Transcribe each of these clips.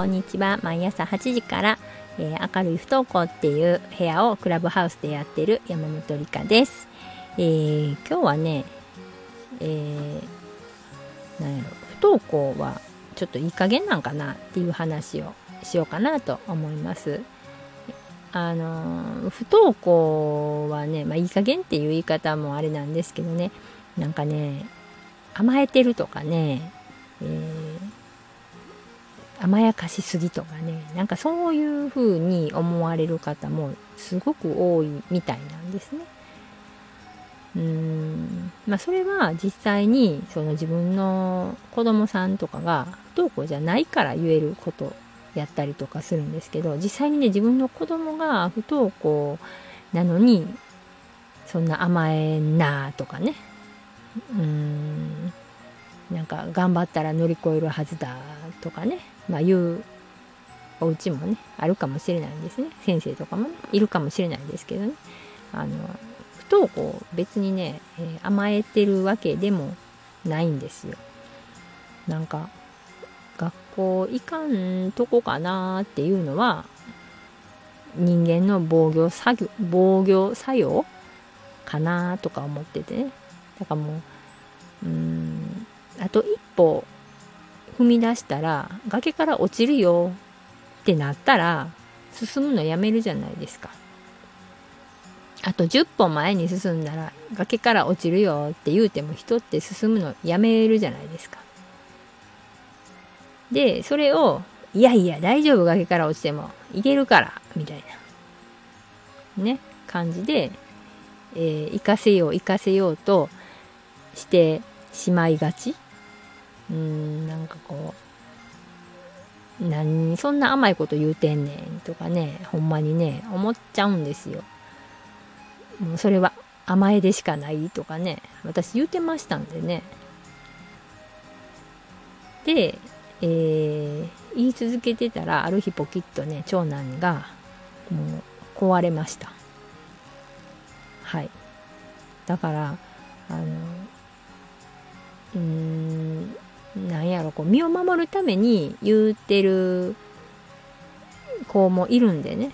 こんにちは。毎朝8時から、えー、明るい不登校っていう部屋をクラブハウスでやってる山本理香です。えー、今日はね、えー、なんやろ、不登校はちょっといい加減なんかなっていう話をしようかなと思います。あの不登校はね、まあ、いい加減っていう言い方もあれなんですけどねなんかね甘えてるとかね、えー、甘やかしすぎとかねなんかそういう風に思われる方もすごく多いみたいなんですね。うーん。まあそれは実際にその自分の子供さんとかが不登校じゃないから言えることやったりとかするんですけど実際にね自分の子供が不登校なのにそんな甘えんなとかね。うーん。なんか頑張ったら乗り越えるはずだとかね。まあ言うお家もねあるかもしれないんですね。先生とかもねいるかもしれないですけどね。あの不登校別にね、えー、甘えてるわけでもないんですよ。なんか学校行かんとこかなっていうのは人間の防御作業防御作用かなとか思っててね。だからもううんあと一歩踏み出したら崖から落ちるよってなったら進むのやめるじゃないですか。あと10歩前に進んだら崖から落ちるよって言うても人って進むのやめるじゃないですか。で、それを、いやいや大丈夫崖から落ちてもいけるから、みたいな、ね、感じで、えー、行かせよう行かせようとしてしまいがちうんなんかこう何そんな甘いこと言うてんねんとかねほんまにね思っちゃうんですよ。もうそれは甘えでしかないとかね私言うてましたんでね。で、えー、言い続けてたらある日ポキッとね長男がもう壊れました。はい。だからあのうんなんやろこう身を守るために言うてる子もいるんでね。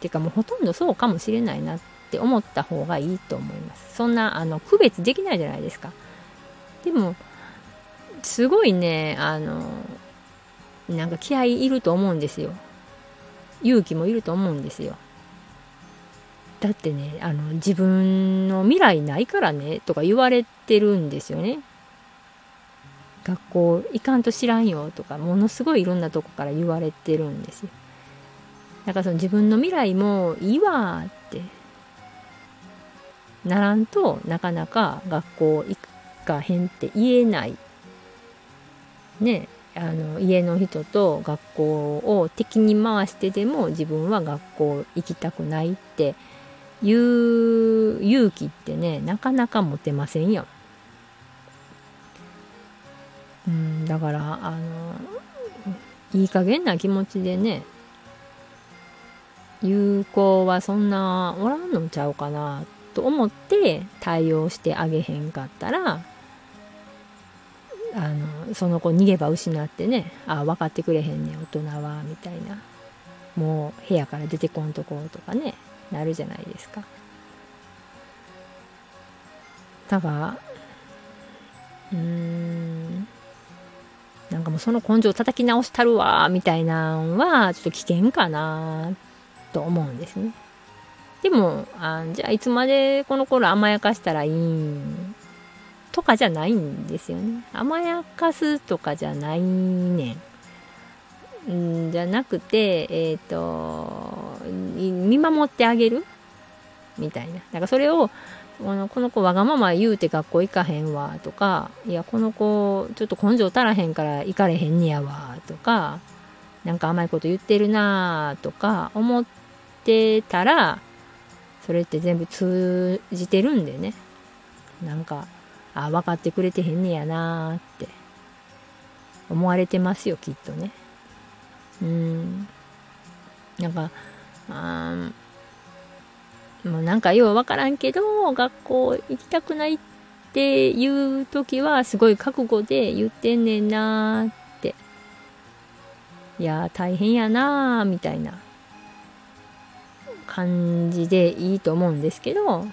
ていうかもうほとんどそうかもしれないなって思った方がいいと思います。そんなあの区別できないじゃないですか。でもすごいねあのなんか気合いいると思うんですよ。勇気もいると思うんですよ。だってねあの自分の未来ないからねとか言われてるんですよね。学校行かんと知らんよとかものすごいいろんなとこから言われてるんですよ。だからその自分の未来もいいわってならんとなかなか学校行かへんって言えない。ね。あの家の人と学校を敵に回してでも自分は学校行きたくないっていう勇気ってねなかなか持てませんよ。だからあのいい加減な気持ちでね有効はそんなおらんのちゃうかなと思って対応してあげへんかったらあのその子逃げ場失ってねあ分かってくれへんね大人はみたいなもう部屋から出てこんとことかねなるじゃないですか。だがうーんなんかもうその根性叩き直したるわみたいなんはちょっと危険かなと思うんですね。でもあじゃあいつまでこの頃甘やかしたらいいんとかじゃないんですよね。甘やかすとかじゃないねん。んじゃなくて、えっ、ー、と、見守ってあげるみたいな。だからそれを、このこの子わがまま言うて学校行かへんわとか、いや、この子ちょっと根性足らへんから行かれへんねやわとか、なんか甘いこと言ってるなとか思ってたら、それって全部通じてるんでね。なんか、あ分かってくれてへんねやなって思われてますよきっとねうんなんかあもうなんかよう分からんけど学校行きたくないっていう時はすごい覚悟で言ってんねんなーっていや大変やなーみたいな感じでいいと思うんですけど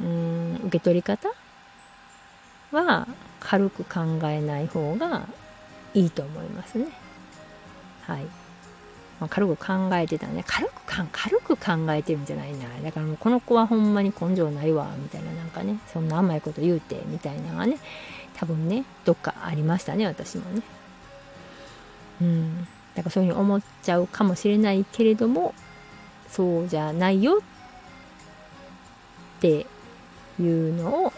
うん受け取り方は軽く考えない方がいいと思いますね。はい。まあ、軽く考えてたね。軽くかん、軽く考えてるんじゃないな。だからもうこの子はほんまに根性ないわ、みたいななんかね、そんな甘いこと言うて、みたいなのがね、多分ね、どっかありましたね、私もね。うん。だからそういうふうに思っちゃうかもしれないけれども、そうじゃないよっていうのを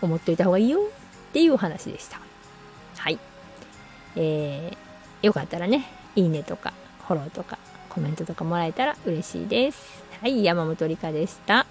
思っといた方がいいよっていうお話でした。はい。えー、よかったらね、いいねとか、フォローとか、コメントとかもらえたら嬉しいです。はい、山本理香でした。